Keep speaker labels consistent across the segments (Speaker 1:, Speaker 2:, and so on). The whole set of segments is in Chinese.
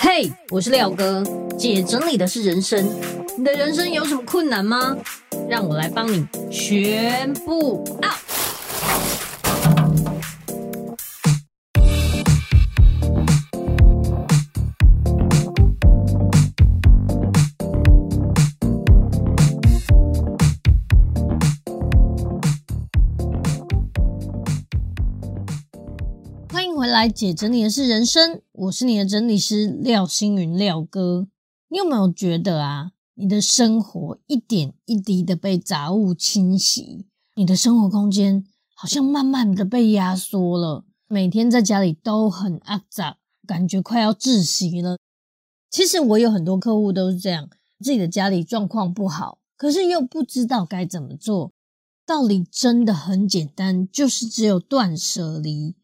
Speaker 1: 嘿我是廖哥，姐整理的是人生。你的人生有什么困难吗？让我来帮你全部 out。来解整理的是人生，我是你的整理师廖星云廖哥。你有没有觉得啊，你的生活一点一滴的被杂物侵袭，你的生活空间好像慢慢的被压缩了，每天在家里都很肮脏，感觉快要窒息了。其实我有很多客户都是这样，自己的家里状况不好，可是又不知道该怎么做。道理真的很简单，就是只有断舍离。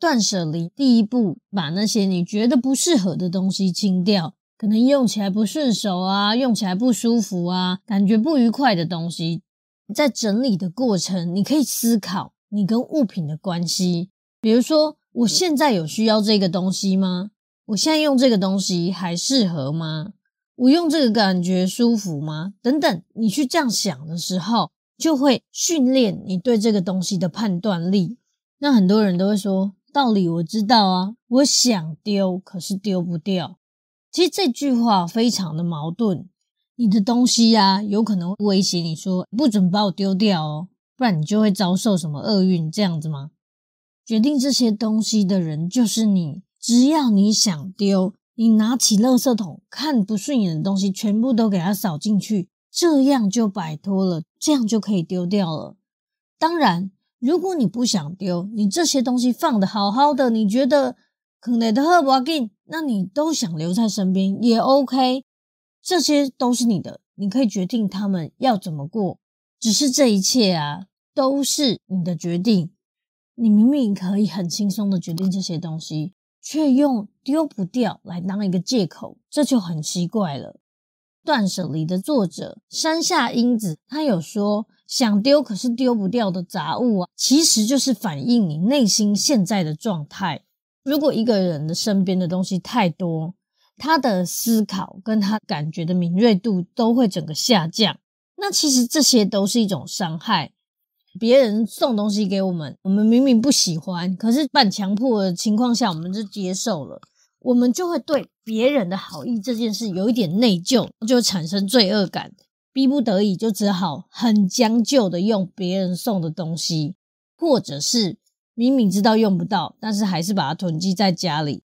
Speaker 1: 断舍离第一步，把那些你觉得不适合的东西清掉，可能用起来不顺手啊，用起来不舒服啊，感觉不愉快的东西。在整理的过程，你可以思考你跟物品的关系。比如说，我现在有需要这个东西吗？我现在用这个东西还适合吗？我用这个感觉舒服吗？等等，你去这样想的时候，就会训练你对这个东西的判断力。那很多人都会说，道理我知道啊，我想丢，可是丢不掉。其实这句话非常的矛盾。你的东西呀，有可能威胁你说，不准把我丢掉哦，不然你就会遭受什么厄运，这样子吗？决定这些东西的人就是你。只要你想丢，你拿起垃圾桶，看不顺眼的东西，全部都给它扫进去，这样就摆脱了，这样就可以丢掉了。当然。如果你不想丢，你这些东西放得好好的，你觉得可能的很不要紧，那你都想留在身边也 OK，这些都是你的，你可以决定他们要怎么过。只是这一切啊，都是你的决定。你明明可以很轻松的决定这些东西，却用丢不掉来当一个借口，这就很奇怪了。断舍离的作者山下英子，他有说，想丢可是丢不掉的杂物啊，其实就是反映你内心现在的状态。如果一个人的身边的东西太多，他的思考跟他感觉的敏锐度都会整个下降。那其实这些都是一种伤害。别人送东西给我们，我们明明不喜欢，可是半强迫的情况下，我们就接受了。我们就会对别人的好意这件事有一点内疚，就产生罪恶感，逼不得已就只好很将就的用别人送的东西，或者是明明知道用不到，但是还是把它囤积在家里。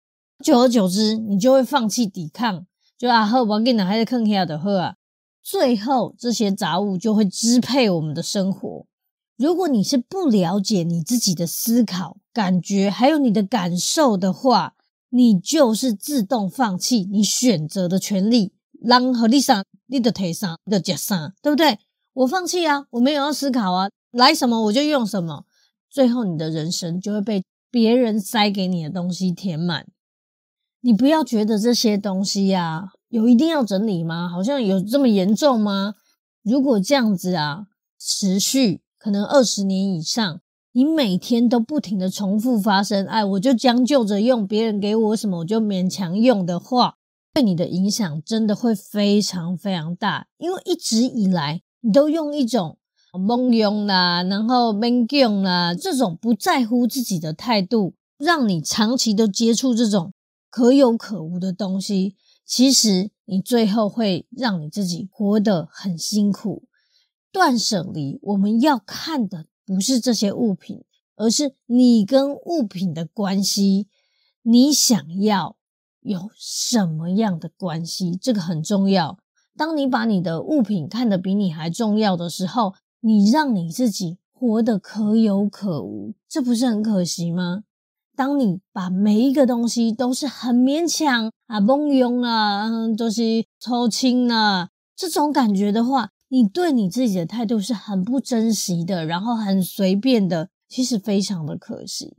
Speaker 1: 久而久之，你就会放弃抵抗，就啊好，我给你还是坑下的喝啊。最后，这些杂物就会支配我们的生活。如果你是不了解你自己的思考、感觉，还有你的感受的话，你就是自动放弃你选择的权利，让和你上，你的腿上，你的脚上，对不对？我放弃啊，我没有要思考啊，来什么我就用什么，最后你的人生就会被别人塞给你的东西填满。你不要觉得这些东西呀，有一定要整理吗？好像有这么严重吗？如果这样子啊，持续可能二十年以上。你每天都不停的重复发生，哎，我就将就着用，别人给我什么我就勉强用的话，对你的影响真的会非常非常大。因为一直以来你都用一种懵用啦，然后没用啦这种不在乎自己的态度，让你长期都接触这种可有可无的东西，其实你最后会让你自己活得很辛苦。断舍离，我们要看的。不是这些物品，而是你跟物品的关系。你想要有什么样的关系？这个很重要。当你把你的物品看得比你还重要的时候，你让你自己活得可有可无，这不是很可惜吗？当你把每一个东西都是很勉强啊、蒙用啊，都、就是抽清啊，这种感觉的话。你对你自己的态度是很不珍惜的，然后很随便的，其实非常的可惜。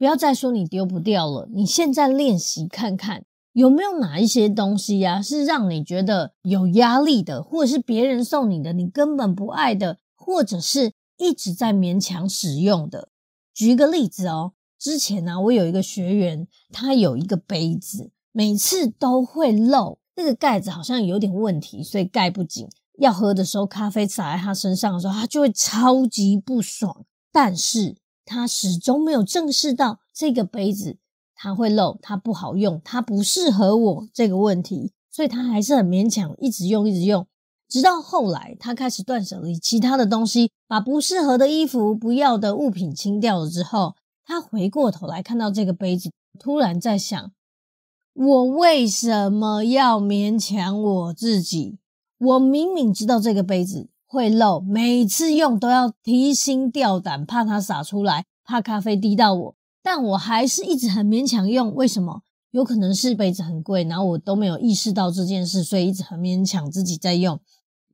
Speaker 1: 不要再说你丢不掉了，你现在练习看看，有没有哪一些东西呀，是让你觉得有压力的，或者是别人送你的，你根本不爱的，或者是一直在勉强使用的。举一个例子哦，之前呢，我有一个学员，他有一个杯子，每次都会漏，那个盖子好像有点问题，所以盖不紧。要喝的时候，咖啡洒在他身上的时候，他就会超级不爽。但是他始终没有正视到这个杯子它会漏，它不好用，它不适合我这个问题，所以他还是很勉强一直用，一直用。直到后来，他开始断舍离其他的东西，把不适合的衣服、不要的物品清掉了之后，他回过头来看到这个杯子，突然在想：我为什么要勉强我自己？我明明知道这个杯子会漏，每次用都要提心吊胆，怕它洒出来，怕咖啡滴到我，但我还是一直很勉强用。为什么？有可能是杯子很贵，然后我都没有意识到这件事，所以一直很勉强自己在用。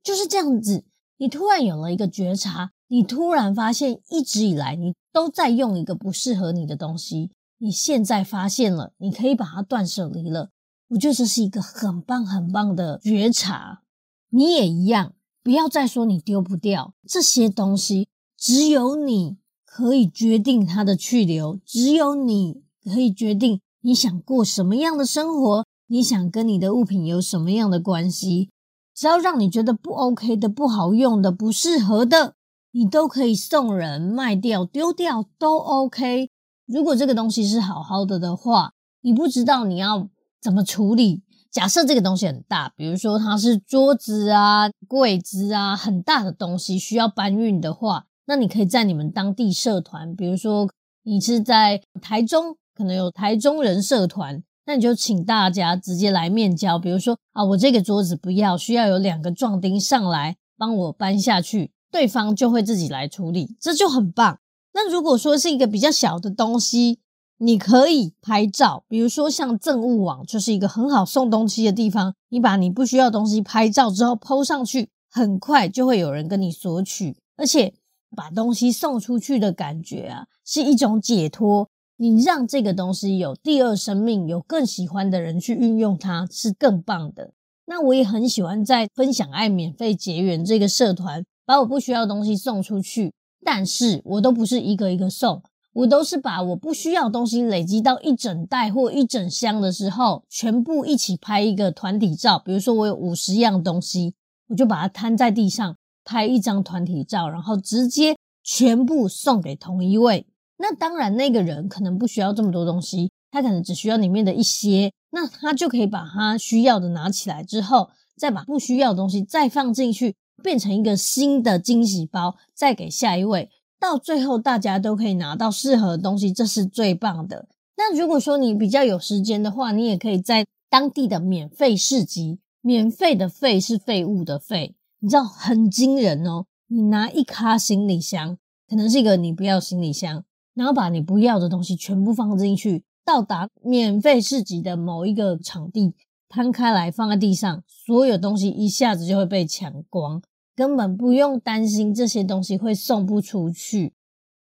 Speaker 1: 就是这样子，你突然有了一个觉察，你突然发现一直以来你都在用一个不适合你的东西，你现在发现了，你可以把它断舍离了。我觉得这是一个很棒很棒的觉察。你也一样，不要再说你丢不掉这些东西，只有你可以决定它的去留，只有你可以决定你想过什么样的生活，你想跟你的物品有什么样的关系。只要让你觉得不 OK 的、不好用的、不适合的，你都可以送人、卖掉、丢掉，都 OK。如果这个东西是好好的的话，你不知道你要怎么处理。假设这个东西很大，比如说它是桌子啊、柜子啊，很大的东西需要搬运的话，那你可以在你们当地社团，比如说你是在台中，可能有台中人社团，那你就请大家直接来面交，比如说啊，我这个桌子不要，需要有两个壮丁上来帮我搬下去，对方就会自己来处理，这就很棒。那如果说是一个比较小的东西，你可以拍照，比如说像赠物网，就是一个很好送东西的地方。你把你不需要的东西拍照之后 PO 上去，很快就会有人跟你索取。而且把东西送出去的感觉啊，是一种解脱。你让这个东西有第二生命，有更喜欢的人去运用它，是更棒的。那我也很喜欢在分享爱免费结缘这个社团，把我不需要的东西送出去，但是我都不是一个一个送。我都是把我不需要的东西累积到一整袋或一整箱的时候，全部一起拍一个团体照。比如说我有五十样东西，我就把它摊在地上拍一张团体照，然后直接全部送给同一位。那当然，那个人可能不需要这么多东西，他可能只需要里面的一些，那他就可以把他需要的拿起来之后，再把不需要的东西再放进去，变成一个新的惊喜包，再给下一位。到最后，大家都可以拿到适合的东西，这是最棒的。那如果说你比较有时间的话，你也可以在当地的免费市集，免费的“废”是废物的“废”，你知道很惊人哦。你拿一卡行李箱，可能是一个你不要行李箱，然后把你不要的东西全部放进去，到达免费市集的某一个场地，摊开来放在地上，所有东西一下子就会被抢光。根本不用担心这些东西会送不出去。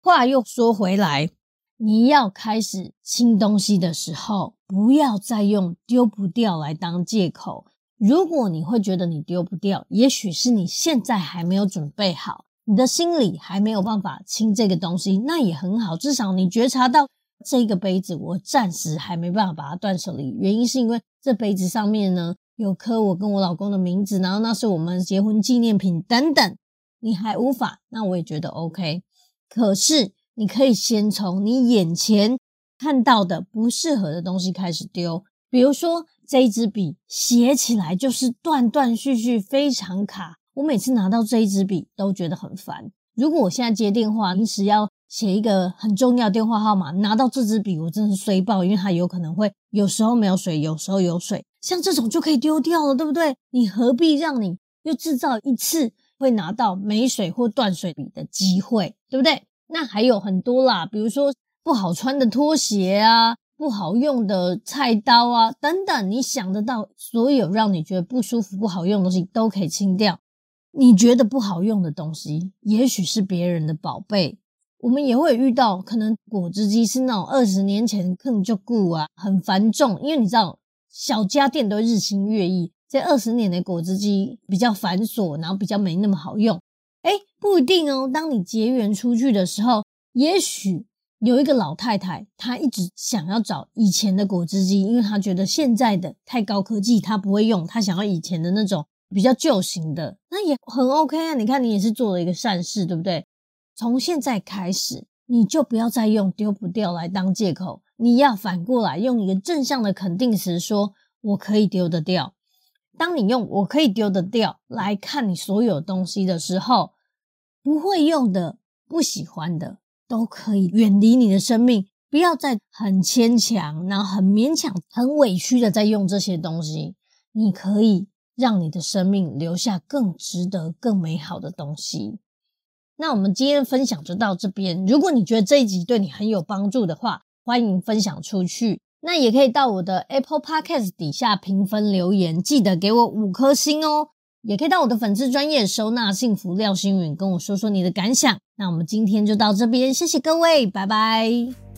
Speaker 1: 话又说回来，你要开始清东西的时候，不要再用丢不掉来当借口。如果你会觉得你丢不掉，也许是你现在还没有准备好，你的心里还没有办法清这个东西，那也很好。至少你觉察到这个杯子，我暂时还没办法把它断舍离。原因是因为这杯子上面呢，有刻我跟我老公的名字，然后那是我们结婚纪念品等等，你还无法，那我也觉得 OK。可是你可以先从你眼前看到的不适合的东西开始丢，比如说这一支笔写起来就是断断续续，非常卡，我每次拿到这一支笔都觉得很烦。如果我现在接电话，临时要写一个很重要电话号码，拿到这支笔我真是衰爆，因为它有可能会有时候没有水，有时候有水。像这种就可以丢掉了，对不对？你何必让你又制造一次会拿到没水或断水笔的机会，对不对？那还有很多啦，比如说不好穿的拖鞋啊，不好用的菜刀啊，等等，你想得到所有让你觉得不舒服、不好用的东西都可以清掉。你觉得不好用的东西，也许是别人的宝贝。我们也会遇到，可能果汁机是那种二十年前更就固啊，很繁重，因为你知道。小家电都日新月异，这二十年的果汁机比较繁琐，然后比较没那么好用。诶，不一定哦。当你结缘出去的时候，也许有一个老太太，她一直想要找以前的果汁机，因为她觉得现在的太高科技，她不会用，她想要以前的那种比较旧型的，那也很 OK 啊。你看，你也是做了一个善事，对不对？从现在开始，你就不要再用丢不掉来当借口，你要反过来用一个正向的肯定词，说我可以丢得掉。当你用我可以丢得掉来看你所有东西的时候，不会用的、不喜欢的。都可以远离你的生命，不要再很牵强，然后很勉强、很委屈的在用这些东西。你可以让你的生命留下更值得、更美好的东西。那我们今天分享就到这边。如果你觉得这一集对你很有帮助的话，欢迎分享出去。那也可以到我的 Apple Podcast 底下评分留言，记得给我五颗星哦。也可以到我的粉丝专业收纳幸福廖心筠，跟我说说你的感想。那我们今天就到这边，谢谢各位，拜拜。